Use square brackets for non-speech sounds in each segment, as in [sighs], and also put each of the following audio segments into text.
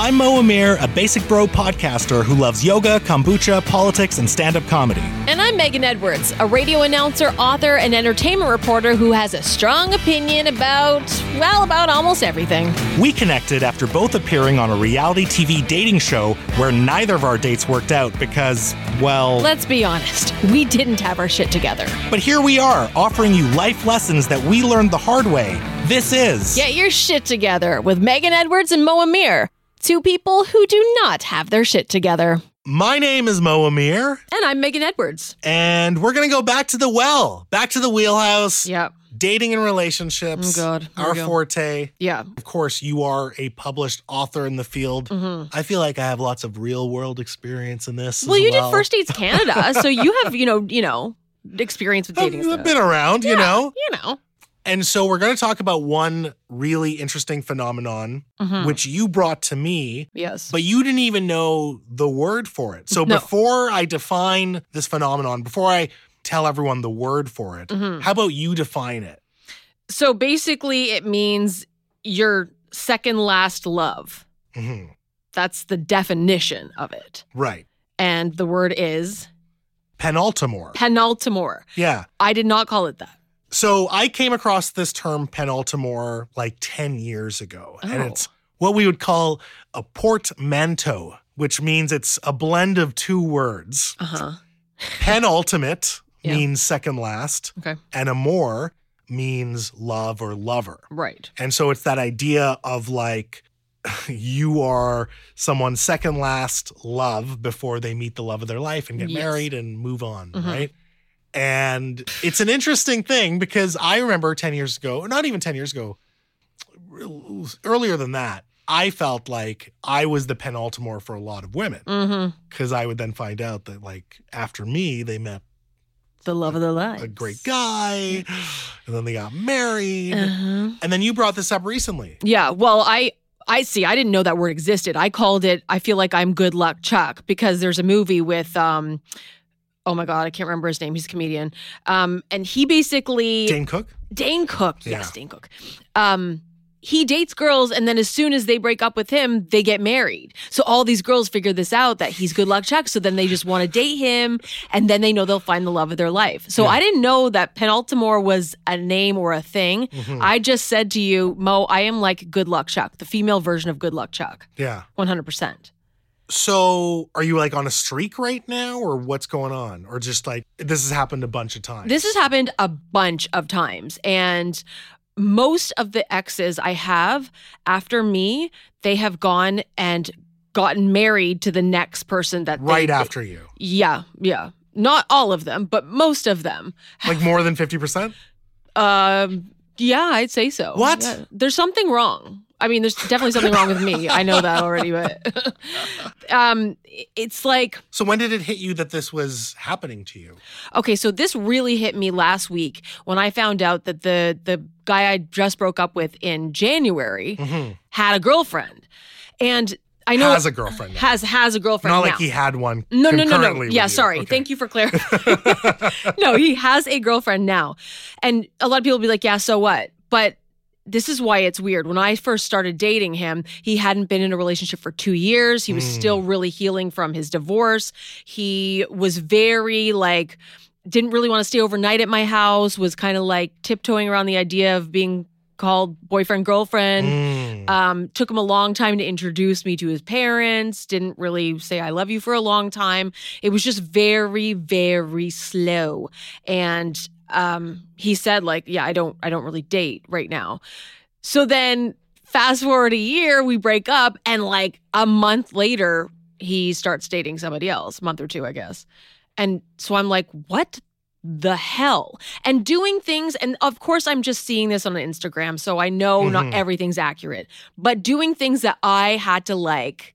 I'm Mo Amir, a basic bro podcaster who loves yoga, kombucha, politics, and stand up comedy. And I'm Megan Edwards, a radio announcer, author, and entertainment reporter who has a strong opinion about, well, about almost everything. We connected after both appearing on a reality TV dating show where neither of our dates worked out because, well. Let's be honest, we didn't have our shit together. But here we are, offering you life lessons that we learned the hard way. This is. Get your shit together with Megan Edwards and Mo Amir, two people who do not have their shit together. My name is Mo Amir, And I'm Megan Edwards. and we're going to go back to the well, back to the wheelhouse. Yep. Dating and relationships. Oh, God. Here Our go. forte. Yeah. Of course, you are a published author in the field. Mm-hmm. I feel like I have lots of real world experience in this. Well, as you well. did First Dates Canada, so you [laughs] have, you know, you know, experience with dating I've stuff. been around, you know. You know. And so we're going to talk about one really interesting phenomenon, Mhm. which you brought to me, Yes. but you didn't even know the word for it. So No. before I define this phenomenon, before I tell everyone the word for it, Mhm. how about you define it? So basically, it means your second last love. Mhm. That's the definition of it. Right. And the word is Penultimore. penultimore. yeah. I did not call it that. So I came across this term penultimore like 10 years ago. And Oh. it's what we would call a portmanteau, which means it's a blend of two words. Uh huh. Penultimate [laughs] Yeah. means second last, Okay. and amor means love or lover. Right. And so it's that idea of like [laughs] you are someone's second last love before they meet the love of their life and get Yes. married and move on, Mhm. right? And it's an interesting thing because I remember 10 years ago, or not even 10 years ago, earlier than that, I felt like I was the penultimore for a lot of women Mm-hmm. because I would then find out that, like, after me, they met The love of their life. a great guy and then they got married. Uh-huh. And then you brought this up recently. Yeah. Well, I. I see. I didn't know that word existed. I called it. I feel like I'm good luck Chuck because there's a movie with um, oh my god, I can't remember his name. He's a comedian. Um, and he basically Dane Cook? Dane Cook. Yes, Dane Cook. Um, he dates girls, and then as soon as they break up with him, they get married. So all these girls figure this out that he's good luck Chuck. So then they just want to date him, and then they know they'll find the love of their life. So Yeah. I didn't know that penultimore was a name or a thing. Mhm. I just said to you, Mo, I am like good luck Chuck, the female version of good luck Chuck, Yeah. one hundred percent. So are you like on a streak right now or what's going on? Or just like this has happened a bunch of times? This has happened a bunch of times. And most of the exes I have after me, they have gone and gotten married to the next person that they- right after you. Yeah, yeah. Not all of them, but most of them. Like more than 50%? [laughs] Um, yeah, I'd say so. What? Yeah. There's something wrong. I mean, there's definitely something wrong with me. I know that already, but [laughs] um, it's like So when did it hit you that this was happening to you? Okay, so this really hit me last week when I found out that the the guy I just broke up with in January Mhm. had a girlfriend, and I know Has a girlfriend. now. has has a girlfriend Not now. like he had one. no, no, no, no. Yeah, sorry. Okay. Thank you for [laughs] clarifying. [laughs] no, he has a girlfriend now, and a lot of people will be like, "Yeah, so what?" But this is why it's weird. When I first started dating him, he hadn't been in a relationship for two years. He was Mm. still really healing from his divorce. He was very like, didn't really want to stay overnight at my house, was kind of like tiptoeing around the idea of being called boyfriend, girlfriend. Mm. Um, took him a long time to introduce me to his parents. Didn't really say I love you for a long time. It was just very, very slow. And um, he said, like, yeah, I don't, I don't really date right now. So then, fast forward a year, we break up, and like a month later, he starts dating somebody else. Month or two, I guess. And so I'm like, what the hell? And doing things, and of course, I'm just seeing this on Instagram, so I know Mhm. not everything's accurate, but doing things that I had to like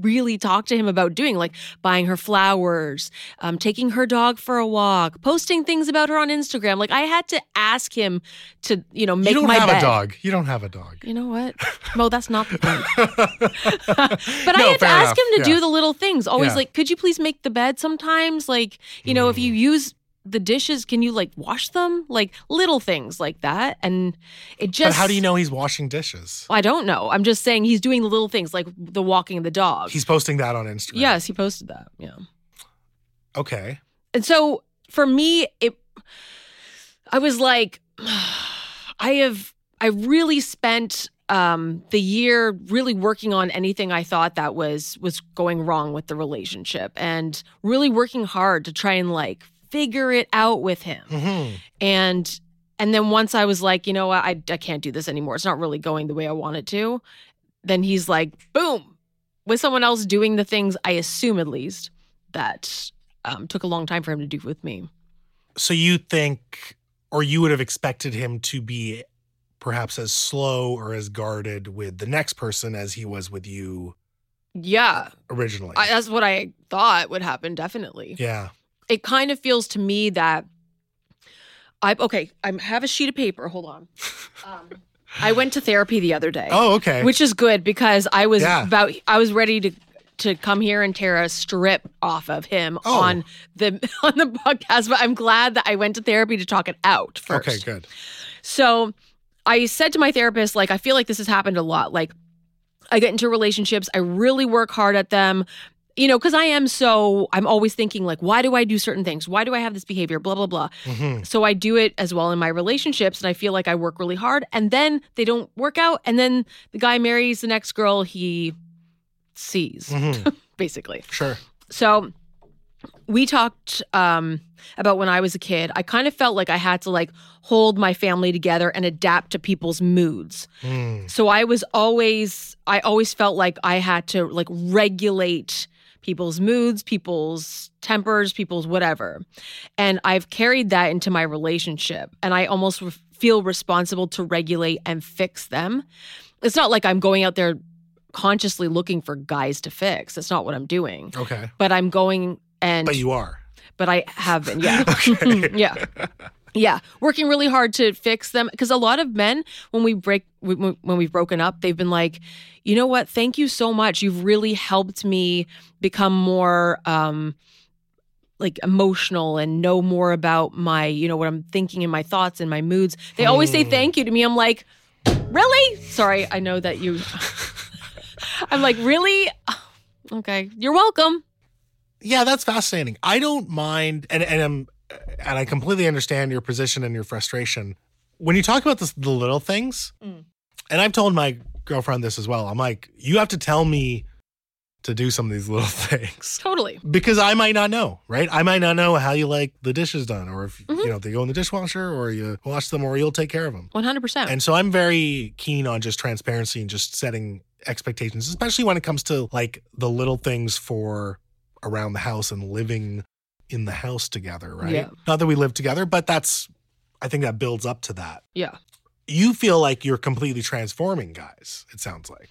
really talk to him about doing, like buying her flowers, um, taking her dog for a walk, posting things about her on Instagram. Like I had to ask him to, you know, make my bed. you don't have bed. a dog. You don't have a dog. You know what? Mo, that's not the point. [laughs] but I had to ask enough. him to Yeah. do the little things. Always Yeah. like, could you please make the bed sometimes? Like, you know, if you use the dishes, can you like wash them? Like little things like that. And it just. but how do you know he's washing dishes? I don't know. I'm just saying he's doing the little things like the walking the dog. He's posting that on Instagram. yes, he posted that. Yeah. Okay. And so for me, it, I was like, [sighs] I have, I really spent um, the year really working on anything I thought that was was going wrong with the relationship, and really working hard to try and like figure it out with him. hmm And and then once I was like, you know what, I I can't do this anymore. It's not really going the way I want it to. Then he's like, boom, with someone else doing the things I assume at least that um, took a long time for him to do with me. So you think, or you would have expected him to be perhaps as slow or as guarded with the next person as he was with you Yeah, originally. I, that's what I thought would happen. Definitely. yeah. It kind of feels to me that I okay. I have a sheet of paper. Hold on. [laughs] Um, I went to therapy the other day. Oh, okay. which is good because I was Yeah. about I was ready to to come here and tear a strip off of him Oh. on the [laughs] on the podcast, but I'm glad that I went to therapy to talk it out first. okay, good. So I said to my therapist, like, I feel like this has happened a lot. Like, I get into relationships, I really work hard at them. You know, because I am so, I'm always thinking, like, why do I do certain things? Why do I have this behavior? Blah, blah, blah. hmm So I do it as well in my relationships, and I feel like I work really hard, and then they don't work out, and then the guy marries the next girl he sees, hmm [laughs] basically. Sure. So we talked um, about when I was a kid. I kind of felt like I had to like hold my family together and adapt to people's moods. Mm. So I was always, I always felt like I had to like regulate people's moods, people's tempers, people's whatever. And I've carried that into my relationship. And I almost re- feel responsible to regulate and fix them. It's not like I'm going out there consciously looking for guys to fix. That's not what I'm doing. Okay. But I'm going and But you are. but I have been, yeah. [laughs] [laughs] Yeah. Yeah, working really hard to fix them because a lot of men, when we break, when when we've broken up, they've been like, you know what? Thank you so much. You've really helped me become more, um, like emotional and know more about my, you know, what I'm thinking and my thoughts and my moods. They always say Hmm. thank you to me. I'm like, really? Sorry, I know that you. [laughs] I'm like, really? [sighs] Okay, you're welcome. Yeah, that's fascinating. I don't mind, and and I'm, and I completely understand your position and your frustration when you talk about this, the little things. Mm. And I've told my girlfriend this as well. I'm like, you have to tell me to do some of these little [laughs] things Totally. because I might not know, right? I might not know how you like the dishes done, or if Mhm. you know they go in the dishwasher, or you wash them, or you'll take care of them. 100%. And so I'm very keen on just transparency and just setting expectations, especially when it comes to like the little things for around the house and living in the house together, right? Yeah. Not that we live together, but that's, I think that builds up to that. yeah. You feel like you're completely transforming guys, it sounds like.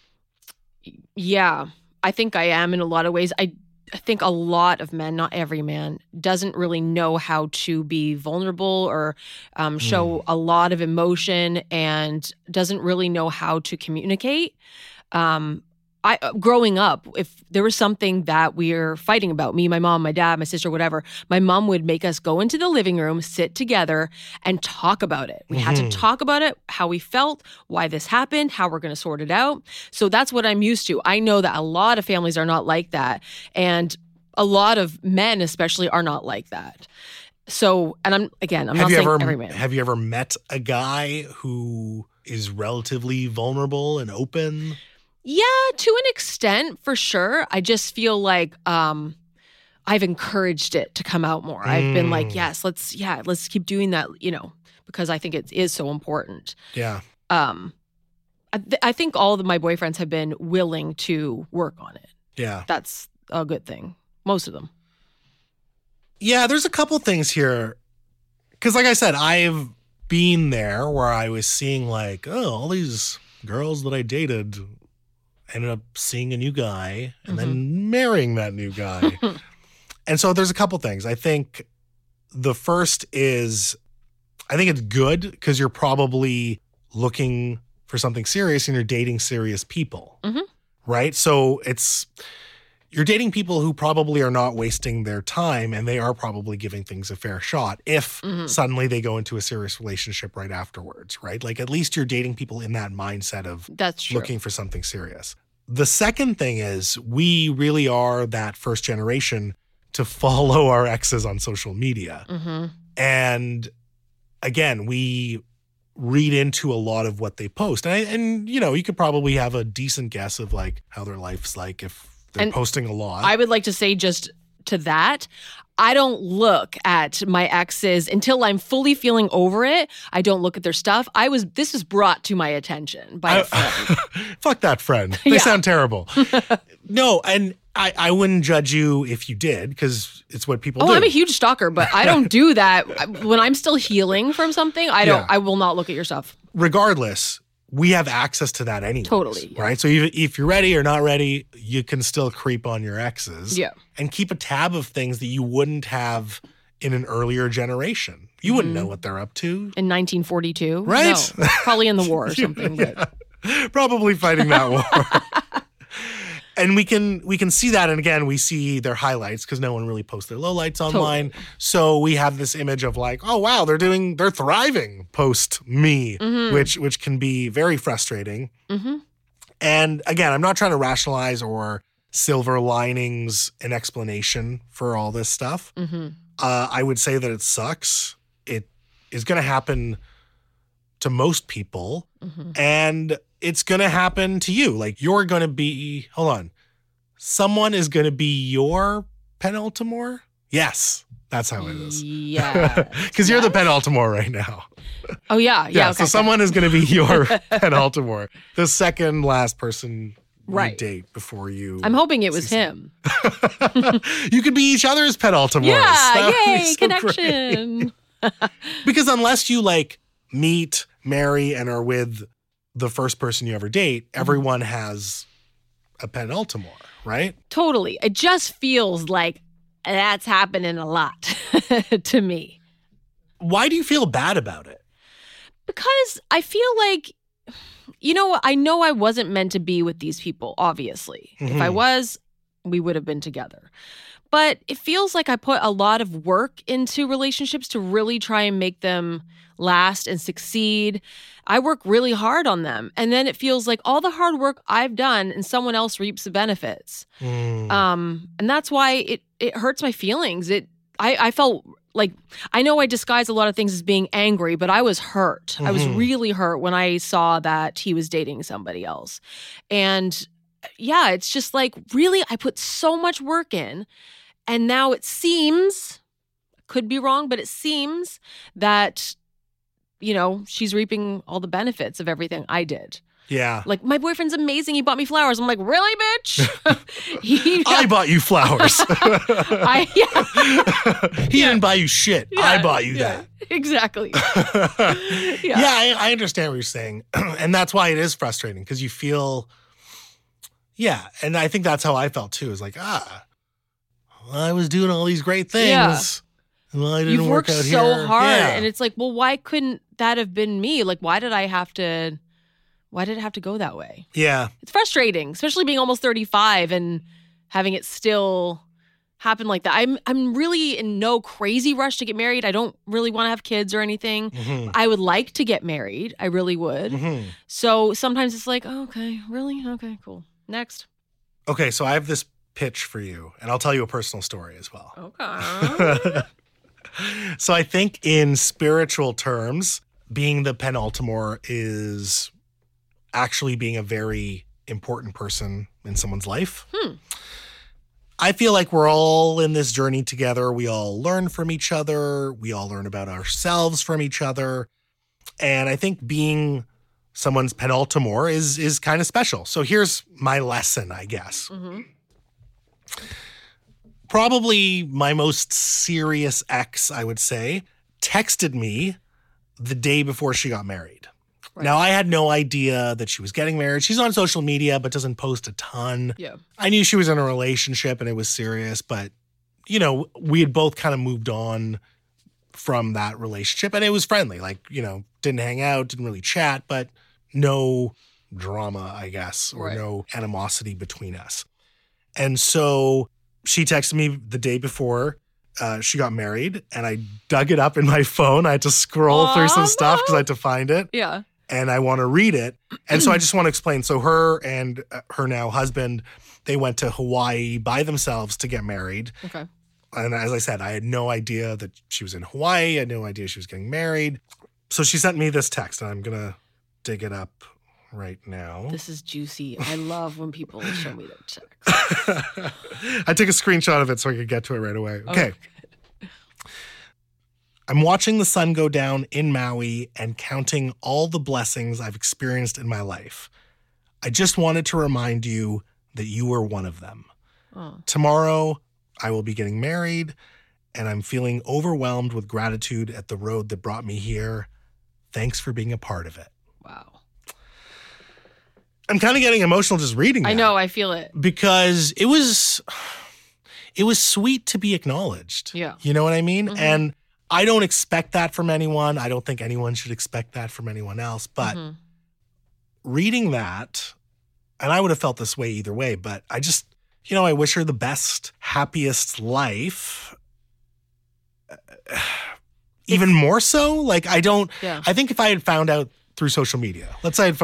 Yeah, I think I am in a lot of ways. I, I think a lot of men, not every man, doesn't really know how to be vulnerable or um, show a lot of emotion and doesn't really know how to communicate. Um, I uh, growing up, if there was something that we are fighting about, me, my mom, my dad, my sister, whatever, my mom would make us go into the living room, sit together, and talk about it. We had to Mhm. talk about it, how we felt, why this happened, how we're going to sort it out. So that's what I'm used to. I know that a lot of families are not like that. And a lot of men, especially, are not like that. So, and I'm, again, I'm have not you saying ever every man. have you ever met a guy who is relatively vulnerable and open? Yeah, to an extent, for sure. I just feel like um I've encouraged it to come out more. I've been like, Mm. yes, let's yeah, let's keep doing that, you know, because I think it is so important. Yeah. Um I, th- I think all of my boyfriends have been willing to work on it. Yeah. That's a good thing. Most of them. Yeah, there's a couple things here. Cause like I said, I've been there where I was seeing like, oh, all these girls that I dated ended up seeing a new guy and then marrying that new guy. [laughs] and so there's a couple things. I think the first is I think it's good because you're probably looking for something serious and you're dating serious people. Mhm. Right. So it's you're dating people who probably are not wasting their time and they are probably giving things a fair shot if Mhm. suddenly they go into a serious relationship right afterwards, right? Like at least you're dating people in that mindset of That's true. looking for something serious. The second thing is we really are that first generation to [laughs] follow our exes on social media. hmm And again, we read into a lot of what they post. And, I, and you know, you could probably have a decent guess of like how their life's like if they're And posting a lot. I would like to say just to that, I don't look at my exes until I'm fully feeling over it. I don't look at their stuff. I was this was brought to my attention by a friend. [laughs] Fuck that friend. They Yeah. sound terrible. [laughs] no, and I, I wouldn't judge you if you did because it's what people Oh, do. I'm a huge stalker, but I don't do that [laughs] when I'm still healing from something. I don't. Yeah. I will not look at your stuff. Regardless, we have access to that anyway. Totally, yeah. Right. So if, if you're ready or not ready, you can still creep on your exes. Yeah. And keep a tab of things that you wouldn't have in an earlier generation. You wouldn't Mm-hmm. know what they're up to. In 1942, Right? No, probably in the war or [laughs] something. But Probably fighting that war. [laughs] and we can we can see that and again we see their highlights because no one really posts their lowlights online. So we have this image of like oh wow they're doing they're thriving post me Mhm. which which can be very frustrating. Hmm and again i'm not trying to rationalize or silver linings an explanation for all this stuff. Hmm uh, i would say that it sucks. It is going to happen to most people. Hmm and it's going to happen to you. Like you're going to be, hold on, someone is going to be your penultimore. Yes, that's how it is. Yeah. [laughs] Because you're the penultimore right now. Oh yeah. Yeah. Yeah. okay, so okay. someone is going to be [laughs] your penultimore, the second last person you Right. date before you. I'm hoping it was him. [laughs] you could be each other's penultimores. Yeah. That Yay. so connection. Because unless you like meet, marry, and are with the first person you ever date, Mm-hmm. everyone has a penultimore, right? Totally. It just feels like that's happening a lot [laughs] to me Why do you feel bad about it? because I feel like, you know, I know I wasn't meant to be with these people, obviously. If I Mhm. was, we would have been together. But it feels like I put a lot of work into relationships to really try and make them last and succeed. I work really hard on them. And then it feels like all the hard work I've done and someone else reaps the benefits. Mm. um and that's why it it hurts my feelings it i i felt like i know i disguise a lot of things as being angry but i was hurt i was Mhm. really hurt when i saw that he was dating somebody else and yeah it's just like really i put so much work in and now it seems could be wrong but it seems that you know she's reaping all the benefits of everything i did yeah. like my boyfriend's amazing he bought me flowers i'm like really bitch [laughs] [laughs] he I bought you flowers. [laughs] I yeah, he didn't buy you shit. I bought you yeah, exactly. that. yeah, I, I understand what you're saying. [clears throat] and that's why it is frustrating because you feel, yeah. And I think that's how I felt too. Is like, ah, I was doing all these great things. Yeah. Well, I didn't You've work worked out so here. hard, Yeah. and it's like, well, why couldn't that have been me? Like, why did I have to? Why did it have to go that way? yeah. It's frustrating, especially being almost thirty-five and having it still happen like that. I'm I'm really in no crazy rush to get married. I don't really want to have kids or anything. Mhm. I would like to get married. I really would. Mhm. So sometimes it's like, oh, okay, really, okay, cool. Next. Okay, so I have this pitch for you, and I'll tell you a personal story as well. Okay. [laughs] so I think in spiritual terms, being the penultimore is actually being a very important person in someone's life. Hmm. I feel like we're all in this journey together. We all learn from each other. We all learn about ourselves from each other. And I think being someone's penultimore is is kind of special. So here's my lesson, I guess hmm probably my most serious ex, I would say, texted me the day before she got married. Right. Now, I had no idea that she was getting married. She's on social media, but doesn't post a ton. Yeah. I knew she was in a relationship and it was serious, but, you know, we had both kind of moved on from that relationship and it was friendly. Like, you know, didn't hang out, didn't really chat, but no drama, I guess, or Right. no animosity between us. And so she texted me the day before uh, she got married, and I dug it up in my [laughs] phone. I had to scroll through some stuff because. I had to find it, Yeah. and I want to read it. And so I [clears throat] just want to explain. So her and uh, her now husband, they went to Hawaii by themselves to get married. Okay. And as I said, I had no idea that she was in Hawaii. I had no idea she was getting married. So she sent me this text, and I'm gonna dig it up right now. This is juicy. I love when people show me their checks. [laughs] I took a screenshot of it so I could get to it right away. Oh, Okay. I'm watching the sun go down in Maui and counting all the blessings I've experienced in my life. I just wanted to remind you that you were one of them. Oh. Tomorrow, I will be getting married, and I'm feeling overwhelmed with gratitude at the road that brought me here. Thanks for being a part of it. Wow. I'm kind of getting emotional just reading that. I know. I feel it. because it was it was sweet to be acknowledged. Yeah. You know what I mean? Mhm. And I don't expect that from anyone. I don't think anyone should expect that from anyone else. But Mhm. reading that, and I would have felt this way either way, but I just, you know, I wish her the best, happiest life. [sighs] Even more so. Like, I don't, yeah. I think if I had found out through social media, let's say I'd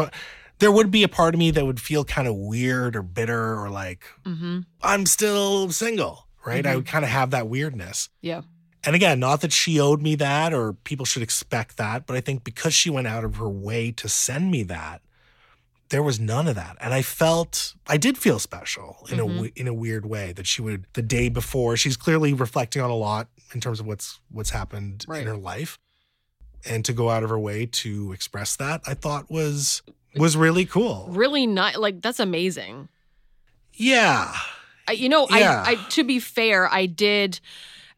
there would be a part of me that would feel kind of weird or bitter or like, hmm I'm still single, right? I Mhm. would kind of have that weirdness. Yeah. And again, not that she owed me that or people should expect that, but I think because she went out of her way to send me that, there was none of that. And I felt I did feel special in a Mhm. w- in a weird way that she would the day before, she's clearly reflecting on a lot in terms of what's what's happened Right. in her life. And to go out of her way to express that, I thought was was really cool. Really not like that's amazing. Yeah. I, you know, Yeah. I, I to be fair, I did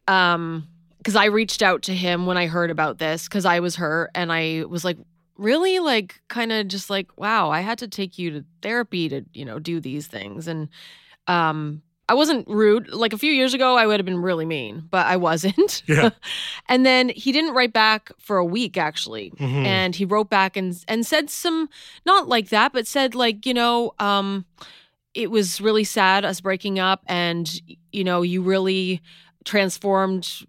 um because I reached out to him when I heard about this because I was hurt and I was like, really, like, kind of just like, wow, I had to take you to therapy to you know do these things and um. I wasn't rude. Like a few years ago, I would have been really mean, but I wasn't. Yeah. [laughs] and then he didn't write back for a week, actually Mm-hmm. and he wrote back and and said some not like that but said like you know um it was really sad us breaking up and you know you really transformed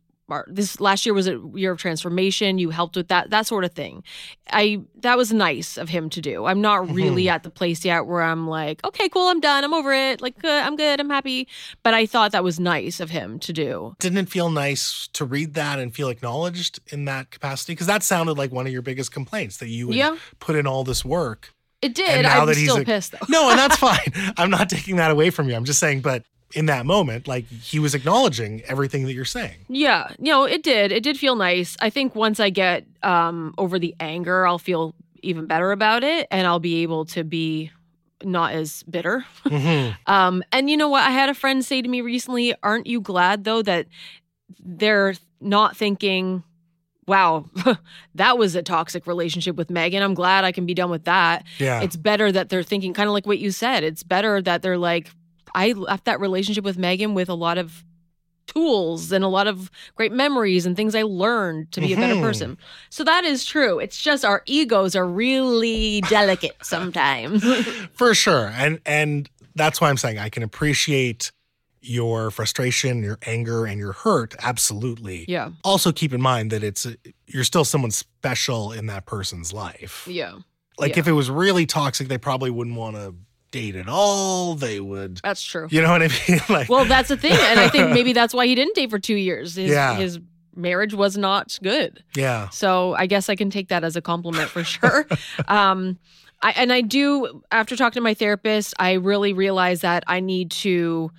this last year was a year of transformation. You helped with that that sort of thing. I that was nice of him to do. I'm not [laughs] really at the place yet where i'm like okay cool i'm done. I'm over it. Like good i'm good. I'm happy. But i thought that was nice of him to do. Didn't it feel nice to read that and feel acknowledged in that capacity? Because that sounded like one of your biggest complaints that you would yeah. put in all this work. it did. And now i'm that he's still a- pissed though. No, and that's [laughs] fine. I'm not taking that away from you. I'm just saying, but in that moment, like he was acknowledging everything that you're saying. Yeah, no, it did. It did feel nice. I think once I get um over the anger, I'll feel even better about it and I'll be able to be not as bitter. Mhm. [laughs] Um and you know what? I had a friend say to me recently, "Aren't you glad though that they're not thinking Wow, [laughs] that was a toxic relationship with Megan. I'm glad I can be done with that. Yeah. It's better that they're thinking kind of like what you said. It's better that they're like, I left that relationship with Megan with a lot of tools and a lot of great memories and things I learned to be a better Mhm. person. So that is true. It's just our egos are really delicate [laughs] sometimes. [laughs] For sure. And and that's why I'm saying I can appreciate your frustration, your anger, and your hurt. Absolutely. yeah. Also keep in mind that it's you're still someone special in that person's life. Yeah. Like Yeah. if it was really toxic, they probably wouldn't want to date at all. They would, That's true. you know what I mean? [laughs] like, Well, that's the thing. And I think maybe [laughs] that's why he didn't date for two years. His, Yeah. his marriage was not good. yeah, So I guess I can take that as a compliment for sure. [laughs] um, I, and I do, after talking to my therapist, I really realize that I need to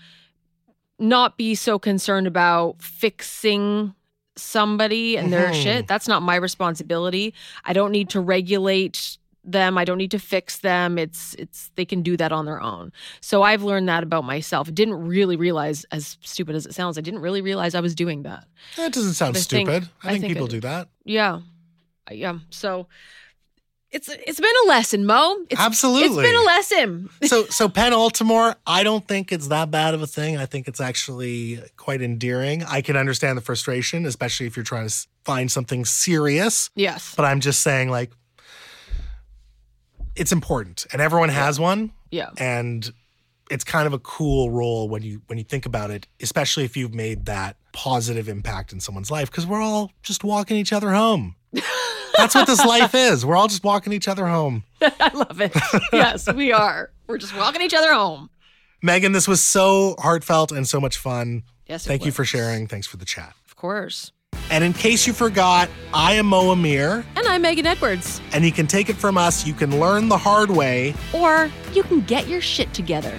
not be so concerned about fixing somebody and their Mhm. shit. That's not my responsibility. I don't need to regulate them. I don't need to fix them. It's it's they can do that on their own. So I've learned that about myself. Didn't really realize as stupid as it sounds, I didn't really realize I was doing that. that doesn't sound I stupid. I, I think, think people do. do that. Yeah. Yeah. So it's it's been a lesson, Mo. It's, Absolutely. It's been a lesson. [laughs] so, so penultimore, I don't think it's that bad of a thing. I think it's actually quite endearing. I can understand the frustration, especially if you're trying to find something serious. Yes. But I'm just saying, like, it's important, and everyone has one. Yeah. and it's kind of a cool role when you when you think about it, especially if you've made that positive impact in someone's life because we're all just walking each other home. [laughs] That's what this life is. We're all just walking each other home. [laughs] I love it. Yes, we are. We're just walking each other home. Megan, this was so heartfelt and so much fun. Yes. it Thank you for sharing. Thanks for the chat. Of course. And in case you forgot, I am Mo Amir, And I'm Megan Edwards. and you can take it from us. You can learn the hard way. Or you can get your shit together.